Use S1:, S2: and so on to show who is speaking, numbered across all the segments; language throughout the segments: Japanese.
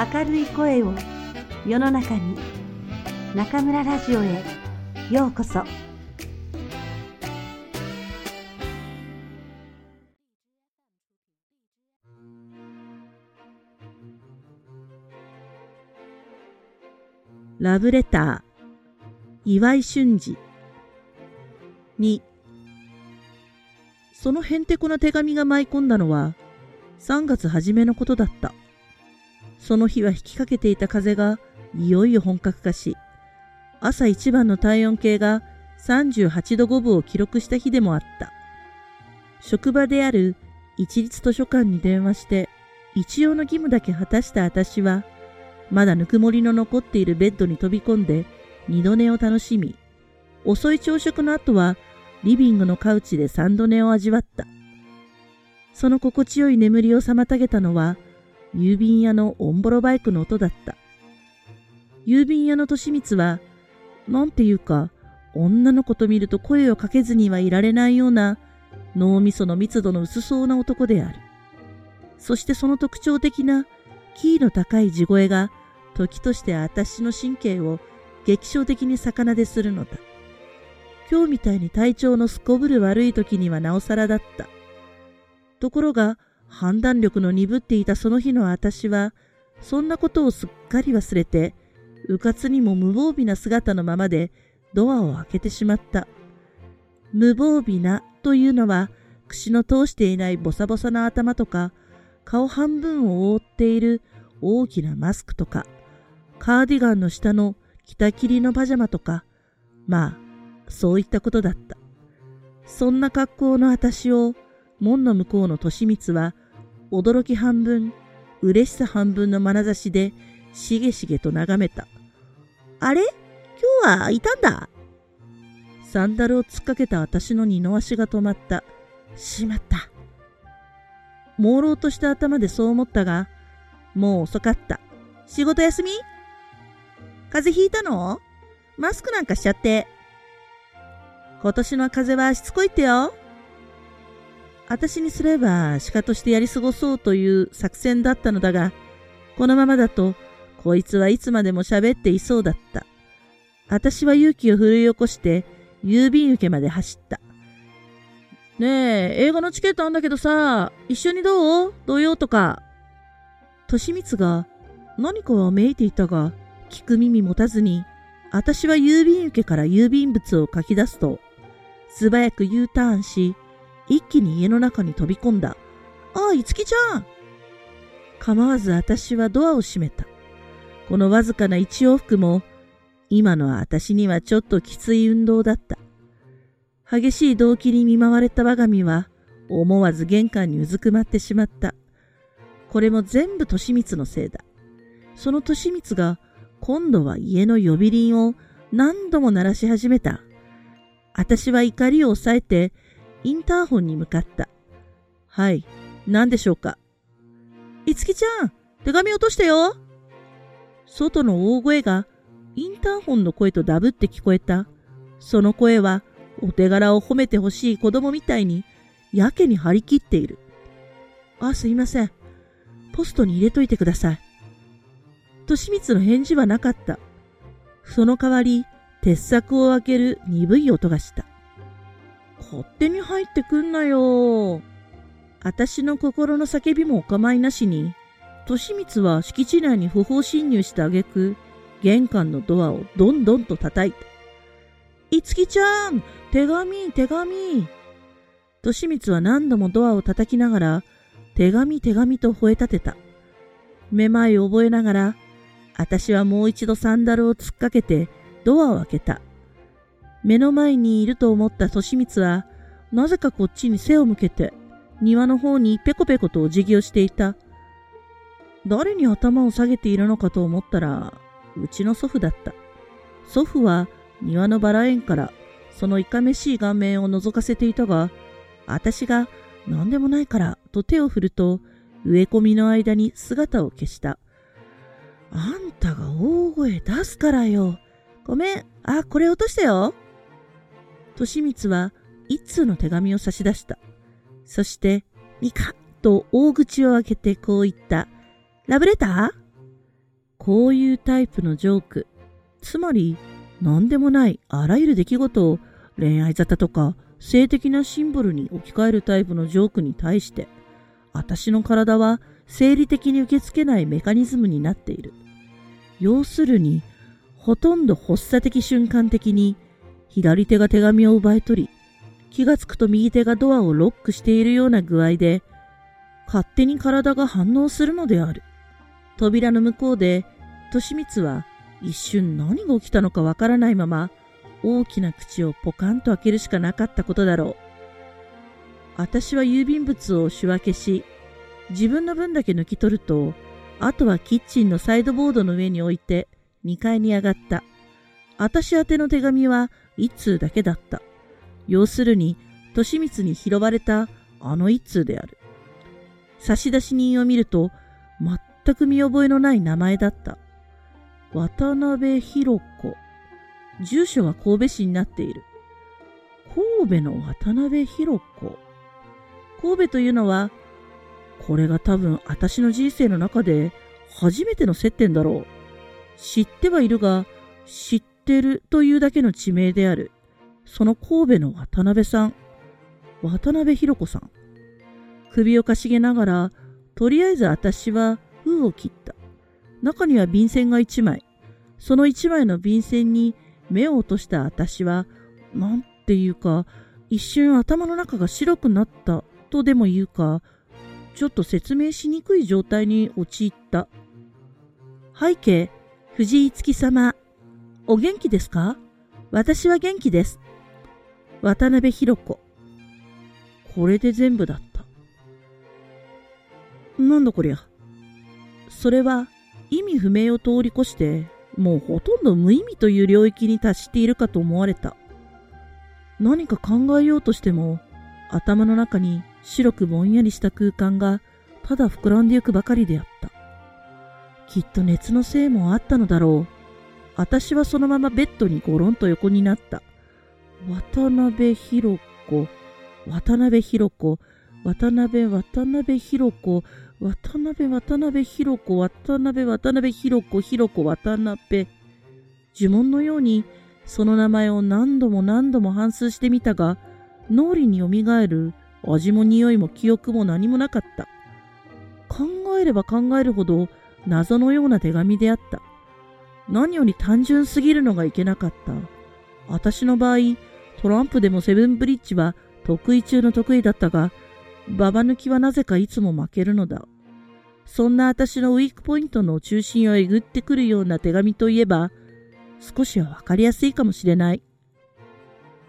S1: 明るい声を世の中に中村ラジオへようこそ。
S2: ラブレター岩井俊二。にそのへんてこな手紙が舞い込んだのは3月初めのことだった。その日は吹きかけていた風がいよいよ本格化し、朝一番の体温計が38度5分を記録した日でもあった。職場である一律図書館に電話して、一応の義務だけ果たした私は、まだぬくもりの残っているベッドに飛び込んで二度寝を楽しみ、遅い朝食の後はリビングのカウチで三度寝を味わった。その心地よい眠りを妨げたのは、郵便屋のオンボロバイクの音だった。郵便屋の利光は、なんていうか、女の子と見ると声をかけずにはいられないような脳みその密度の薄そうな男である。そしてその特徴的なキーの高い地声が時として私の神経を激症的に逆なでするのだ。今日みたいに体調のすこぶる悪い時にはなおさらだった。ところが、判断力の鈍っていたその日の私は、そんなことをすっかり忘れて、うかつにも無防備な姿のままでドアを開けてしまった。無防備なというのは、口の通していないボサボサな頭とか、顔半分を覆っている大きなマスクとか、カーディガンの下の北切りのパジャマとか、まあ、そういったことだった。そんな格好の私を、門の向こうの利光は、驚き半分、嬉しさ半分の眼差しで、しげしげと眺めた。あれ？今日はいたんだ？サンダルを突っかけた私の二の足が止まった。しまった。朦朧とした頭でそう思ったが、もう遅かった。仕事休み？風邪ひいたの？マスクなんかしちゃって。今年の風邪はしつこいってよ。私にすれば鹿としてやり過ごそうという作戦だったのだが、このままだとこいつはいつまでも喋っていそうだった。私は勇気を振り起こして郵便受けまで走った。ねえ、映画のチケットあんだけどさ、一緒にどう？土曜とか。利光が何かはめいていたが、聞く耳持たずに、私は郵便受けから郵便物を書き出すと、素早く U ターンし、一気に家の中に飛び込んだ。ああ、いつきちゃん構わず私はドアを閉めた。このわずかな一往復も、今のは私にはちょっときつい運動だった。激しい動機に見舞われた我が身は、思わず玄関にうずくまってしまった。これも全部利光のせいだ。その利光が、今度は家の呼び鈴を何度も鳴らし始めた。私は怒りを抑えて、インターホンに向かった。はい、何でしょうか？いつきちゃん、手紙落としてよ。外の大声がインターホンの声とダブって聞こえた。その声はお手柄を褒めてほしい子供みたいにやけに張り切っている。あ、すいません。ポストに入れといてください。としみつの返事はなかった。その代わり、鉄柵を開ける鈍い音がした。勝手に入ってくんなよ。私の心の叫びもお構いなしに、利光は敷地内に不法侵入した挙句、玄関のドアをどんどんと叩いた。いつきちゃん手紙手紙利光は何度もドアを叩きながら、手紙手紙と吠え立てた。めまいを覚えながら、私はもう一度サンダルを突っかけてドアを開けた。目の前にいると思った利光は、なぜかこっちに背を向けて、庭の方にペコペコとお辞儀をしていた。誰に頭を下げているのかと思ったら、うちの祖父だった。祖父は庭のバラ園からそのいかめしい顔面を覗かせていたが、私が何でもないからと手を振ると、植え込みの間に姿を消した。あんたが大声出すからよ。ごめん。あ、これ落としたよ。利光は一通の手紙を差し出した。そして、ミカッと大口を開けてこう言った。ラブレター？こういうタイプのジョーク、つまり何でもないあらゆる出来事を恋愛沙汰とか性的なシンボルに置き換えるタイプのジョークに対して、私の体は生理的に受け付けないメカニズムになっている。要するに、ほとんど発作的瞬間的に左手が手紙を奪い取り、気がつくと右手がドアをロックしているような具合で、勝手に体が反応するのである。扉の向こうで、利光は一瞬何が起きたのかわからないまま、大きな口をポカンと開けるしかなかったことだろう。私は郵便物を仕分けし、自分の分だけ抜き取ると、あとはキッチンのサイドボードの上に置いて2階に上がった。私宛ての手紙は1通だけだった。要するに、利光に拾われたあの1通である。差出人を見ると、全く見覚えのない名前だった。渡辺博子。住所は神戸市になっている。神戸の渡辺博子。神戸というのは、これが多分私の人生の中で初めての接点だろう。知ってはいるが、知ってるというだけの地名である。その神戸の渡辺さん。渡辺博子さん。首をかしげながら、とりあえず私は封を切った。中には便箋が一枚。その一枚の便箋に目を落とした私は、なんていうか、一瞬頭の中が白くなったとでも言うか、ちょっと説明しにくい状態に陥った。背景、藤井月様。お元気ですか？私は元気です。渡辺博子。これで全部だった。なんだこりゃ。それは意味不明を通り越して、もうほとんど無意味という領域に達しているかと思われた。何か考えようとしても、頭の中に白くぼんやりした空間がただ膨らんでゆくばかりであった。きっと熱のせいもあったのだろう。私はそのままベッドにゴロンと横になった。渡辺博子、渡辺博子、渡辺渡辺博子、渡辺渡辺博子、渡辺渡辺博子、博子渡辺。呪文のようにその名前を何度も何度も反数してみたが、脳裏によみがえる味も匂いも記憶も何もなかった。考えれば考えるほど謎のような手紙であった。何より単純すぎるのがいけなかった。私の場合、トランプでもセブンブリッジは得意中の得意だったが、ババ抜きはなぜかいつも負けるのだ。そんな私のウィークポイントの中心をえぐってくるような手紙といえば、少しはわかりやすいかもしれない。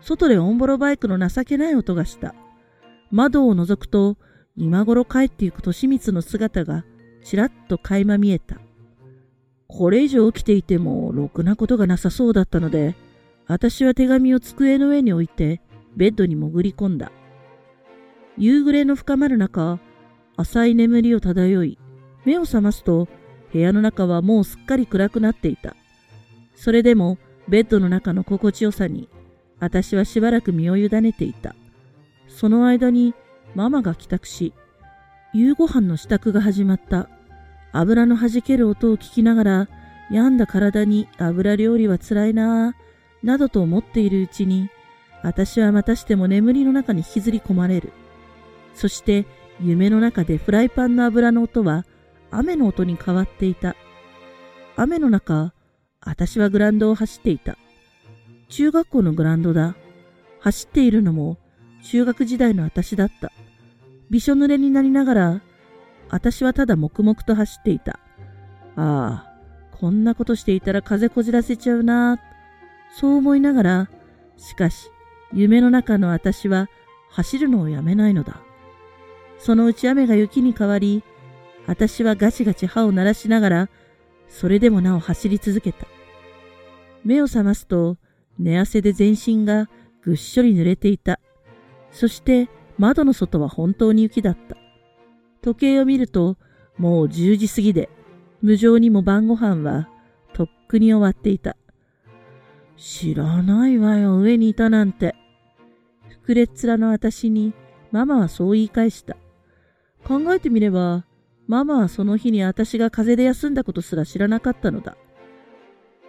S2: 外でオンボロバイクの情けない音がした。窓を覗くと、今頃帰ってゆく利光の姿がちらっと垣間見えた。これ以上起きていてもろくなことがなさそうだったので、私は手紙を机の上に置いてベッドに潜り込んだ。夕暮れの深まる中、浅い眠りを漂い、目を覚ますと、部屋の中はもうすっかり暗くなっていた。それでも、ベッドの中の心地よさに、私はしばらく身を委ねていた。その間に、ママが帰宅し、夕ご飯の支度が始まった。油の弾ける音を聞きながら、病んだ体に油料理は辛いなぁ、などと思っているうちに、私はまたしても眠りの中に引きずり込まれる。そして夢の中でフライパンの油の音は雨の音に変わっていた。雨の中、私はグランドを走っていた。中学校のグランドだ。走っているのも中学時代の私だった。びしょ濡れになりながら、私はただ黙々と走っていた。ああ、こんなことしていたら風こじらせちゃうな。そう思いながら、しかし、夢の中の私は走るのをやめないのだ。そのうち雨が雪に変わり、私はガチガチ歯を鳴らしながら、それでもなお走り続けた。目を覚ますと、寝汗で全身がぐっしょり濡れていた。そして窓の外は本当に雪だった。時計を見ると、もう10時過ぎで、無情にも晩ご飯はとっくに終わっていた。知らないわよ、上にいたなんて。膨れっ面の私にママはそう言い返した。考えてみれば、ママはその日に私が風邪で休んだことすら知らなかったのだ。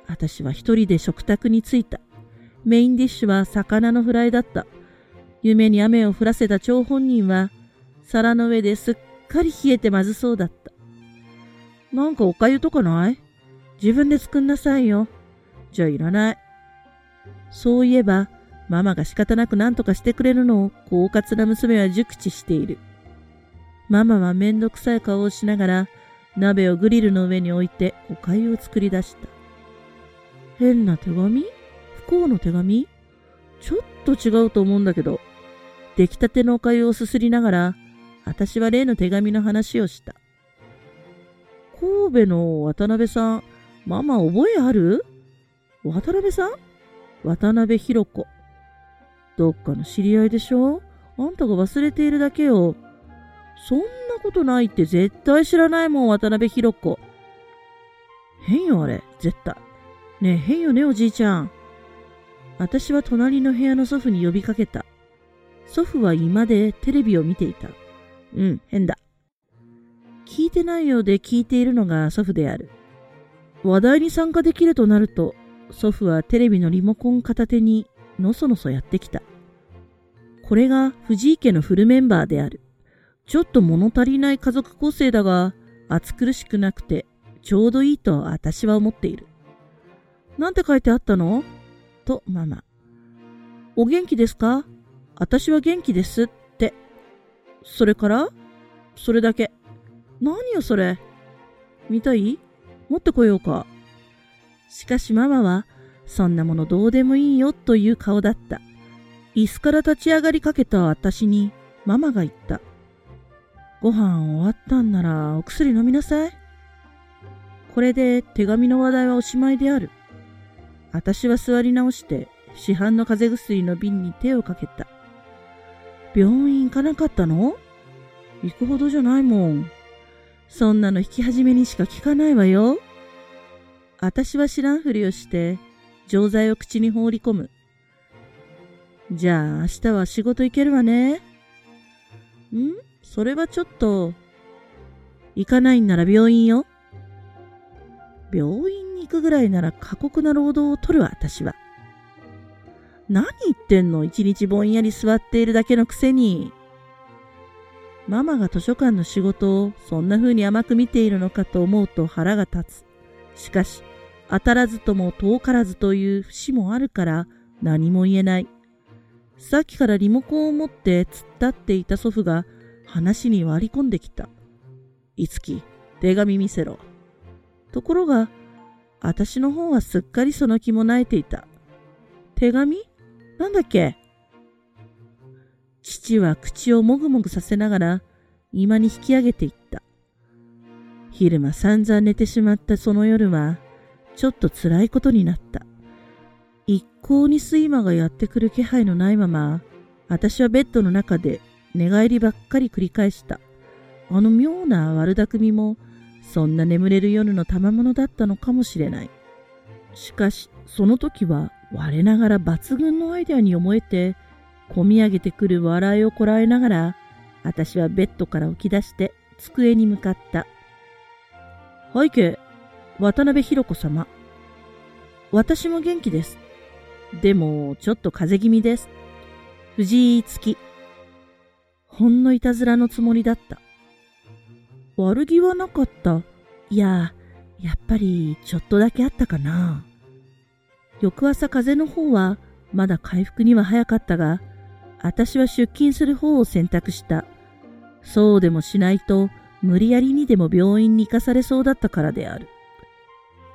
S2: 私は一人で食卓に着いた。メインディッシュは魚のフライだった。夢に雨を降らせた張本人は、皿の上ですっかり冷えてまずそうだった。なんかおかゆとかない？自分で作んなさいよ。じゃあいらない。そういえば、ママが仕方なく何とかしてくれるのを、狡猾な娘は熟知している。ママはめんどくさい顔をしながら、鍋をグリルの上に置いてお粥を作り出した。変な手紙？不幸の手紙？ちょっと違うと思うんだけど。出来たてのお粥をすすりながら、私は例の手紙の話をした。神戸の渡辺さん、ママ覚えある？渡辺さん？渡辺弘子。どっかの知り合いでしょ？あんたが忘れているだけよ。そんなことないって絶対知らないもん、渡辺弘子。変よ、あれ、絶対。ねえ、変よね、おじいちゃん。私は隣の部屋の祖父に呼びかけた。祖父は居間でテレビを見ていた。うん、変だ。聞いてないようで聞いているのが祖父である。話題に参加できるとなると、祖父はテレビのリモコン片手にのそのそやってきた。これが藤井家のフルメンバーである。ちょっと物足りない家族構成だが、暑苦しくなくて、ちょうどいいと私は思っている。なんて書いてあったの？と、ママ。お元気ですか？私は元気ですって。それから？それだけ。何よそれ。見たい？持ってこようか。しかしママは、そんなものどうでもいいよという顔だった。椅子から立ち上がりかけた私に、ママが言った。ご飯終わったんならお薬飲みなさい。これで手紙の話題はおしまいである。私は座り直して市販の風邪薬の瓶に手をかけた。病院行かなかったの？行くほどじゃないもん。そんなの引き始めにしか聞かないわよ。私は知らんふりをして錠剤を口に放り込む。じゃあ明日は仕事行けるわね。ん？それはちょっと、行かないんなら病院よ。病院に行くぐらいなら過酷な労働を取るわ、私は。何言ってんの？一日ぼんやり座っているだけのくせに。ママが図書館の仕事をそんな風に甘く見ているのかと思うと腹が立つ。しかし、当たらずとも遠からずという節もあるから何も言えない。さっきからリモコンを持って突っ立っていた祖父が話に割り込んできた。いつき、手紙見せろ。ところが、私の方はすっかりその気も泣いていた。手紙？なんだっけ？父は口をもぐもぐさせながら、今に引き上げていった。昼間散々寝てしまったその夜は、ちょっと辛いことになった。一向に睡魔がやってくる気配のないまま、私はベッドの中で寝返りばっかり繰り返した。あの妙な悪巧みも、そんな眠れる夜の賜物だったのかもしれない。しかし、その時は我ながら抜群のアイデアに思えて、こみ上げてくる笑いをこらえながら、私はベッドから起き出して机に向かった。背景、渡辺弘子様。私も元気です。でも、ちょっと風邪気味です。藤井月。ほんのいたずらのつもりだった。悪気はなかった。いや、やっぱりちょっとだけあったかな。翌朝風の方はまだ回復には早かったが、私は出勤する方を選択した。そうでもしないと無理やりにでも病院に行かされそうだったからである。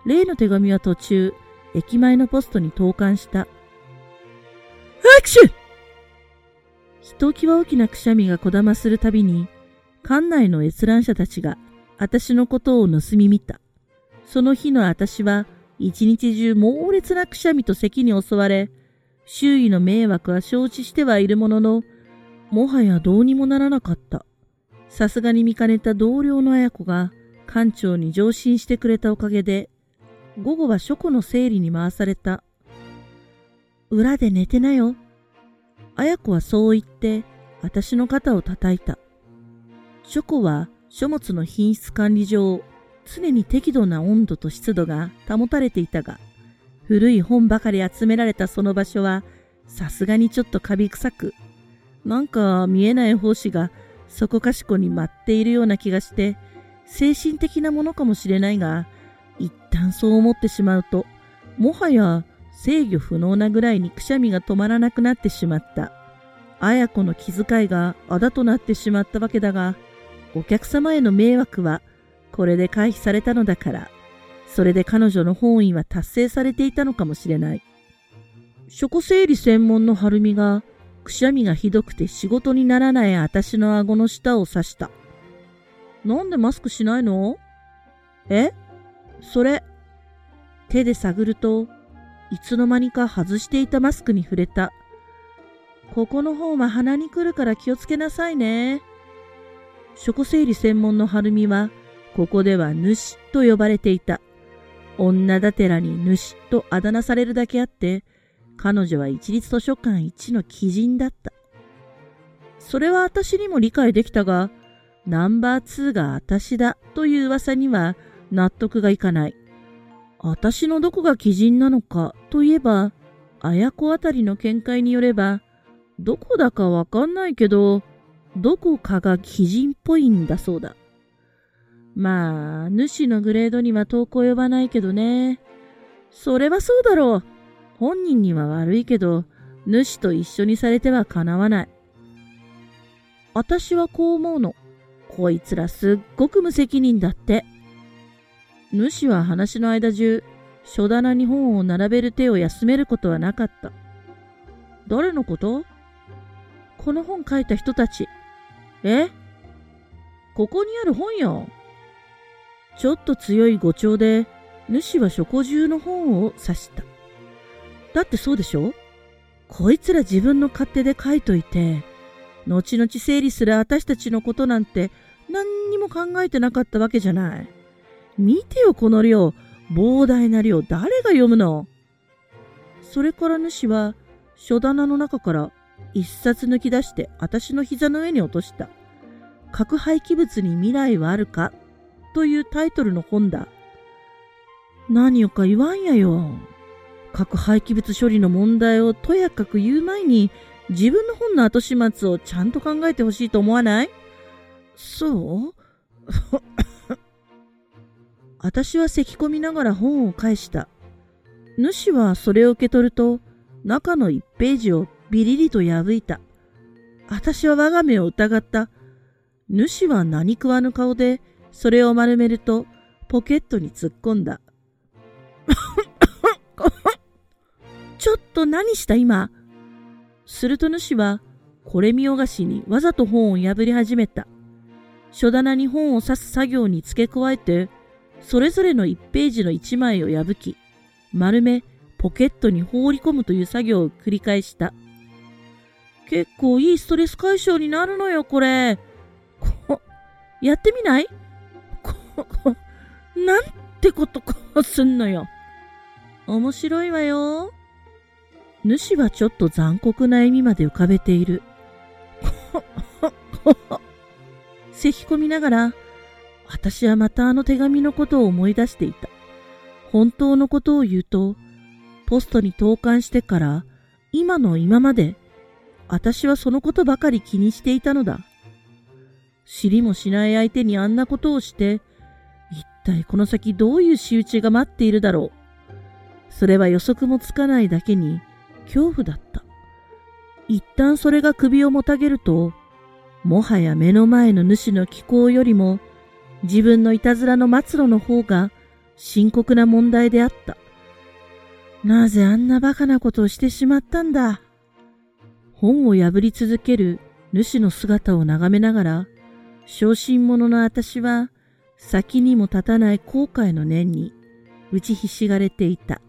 S2: 例の手紙は途中、駅前のポストに投函した。アクションひときわ大きなくしゃみがこだまするたびに、館内の閲覧者たちが私のことを盗み見た。その日の私は一日中猛烈なくしゃみと咳に襲われ、周囲の迷惑は承知してはいるものの、もはやどうにもならなかった。さすがに見かねた同僚の綾子が館長に上申してくれたおかげで、午後は書庫の整理に回された。裏で寝てなよ。綾子はそう言って、私の肩を叩いた。チョコは書物の品質管理上、常に適度な温度と湿度が保たれていたが、古い本ばかり集められたその場所は、さすがにちょっとカビ臭く、なんか見えない胞子がそこかしこに舞っているような気がして、精神的なものかもしれないが、一旦そう思ってしまうと、もはや制御不能なぐらいにくしゃみが止まらなくなってしまった。綾子の気遣いがあだとなってしまったわけだが、お客様への迷惑はこれで回避されたのだから、それで彼女の本意は達成されていたのかもしれない。書庫整理専門の晴美が、くしゃみがひどくて仕事にならない私の顎の下を刺した。なんでマスクしないの？え？それ。手で探ると、いつの間にか外していたマスクに触れた。ここの方は鼻に来るから気をつけなさいね。書庫整理専門の晴美は、ここでは主と呼ばれていた。女だてらに主とあだ名されるだけあって、彼女は一律図書館一の鬼人だった。それは私にも理解できたが、ナンバー2が私だという噂には納得がいかない。私のどこが鬼人なのかといえば、綾子あたりの見解によれば、どこだかわかんないけど、どこかが鬼人っぽいんだそうだ。まあ、主のグレードには遠く及ばないけどね。それはそうだろう。本人には悪いけど、主と一緒にされてはかなわない。私はこう思うの。こいつらすっごく無責任だって。主は話の間中、書棚に本を並べる手を休めることはなかった。誰のこと？この本書いた人たち。え？ここにある本よ。ちょっと強い語調で、主は書庫中の本を指した。だってそうでしょ？こいつら自分の勝手で書いといて、後々整理する私たちのことなんて何にも考えてなかったわけじゃない。見てよこの量、膨大な量、誰が読むの？それから主は書棚の中から一冊抜き出して私の膝の上に落とした。核廃棄物に未来はあるか？というタイトルの本だ。何をか言わんやよ。核廃棄物処理の問題をとやかく言う前に、自分の本の後始末をちゃんと考えてほしいと思わない？そう？私は咳き込みながら本を返した。主はそれを受け取ると、中の一ページをビリリと破いた。私は我が目を疑った。主は何食わぬ顔で、それを丸めるとポケットに突っ込んだ。ちょっと何した今？すると主はこれ見よがしにわざと本を破り始めた。書棚に本を刺す作業に付け加えて、それぞれの1ページの1枚を破き、丸め、ポケットに放り込むという作業を繰り返した。結構いいストレス解消になるのよ、これ。こ、やってみない？こ、こなんてことこうすんのよ。面白いわよ。主はちょっと残酷な笑みまで浮かべている。咳き込みながら、私はまたあの手紙のことを思い出していた。本当のことを言うと、ポストに投函してから今の今まで、私はそのことばかり気にしていたのだ。知りもしない相手にあんなことをして、一体この先どういう仕打ちが待っているだろう。それは予測もつかないだけに恐怖だった。一旦それが首をもたげると、もはや目の前の主の気候よりも自分のいたずらの末路の方が深刻な問題であった。なぜあんな馬鹿なことをしてしまったんだ？本を破り続ける主の姿を眺めながら、小心者の私は先にも立たない後悔の念に打ちひしがれていた。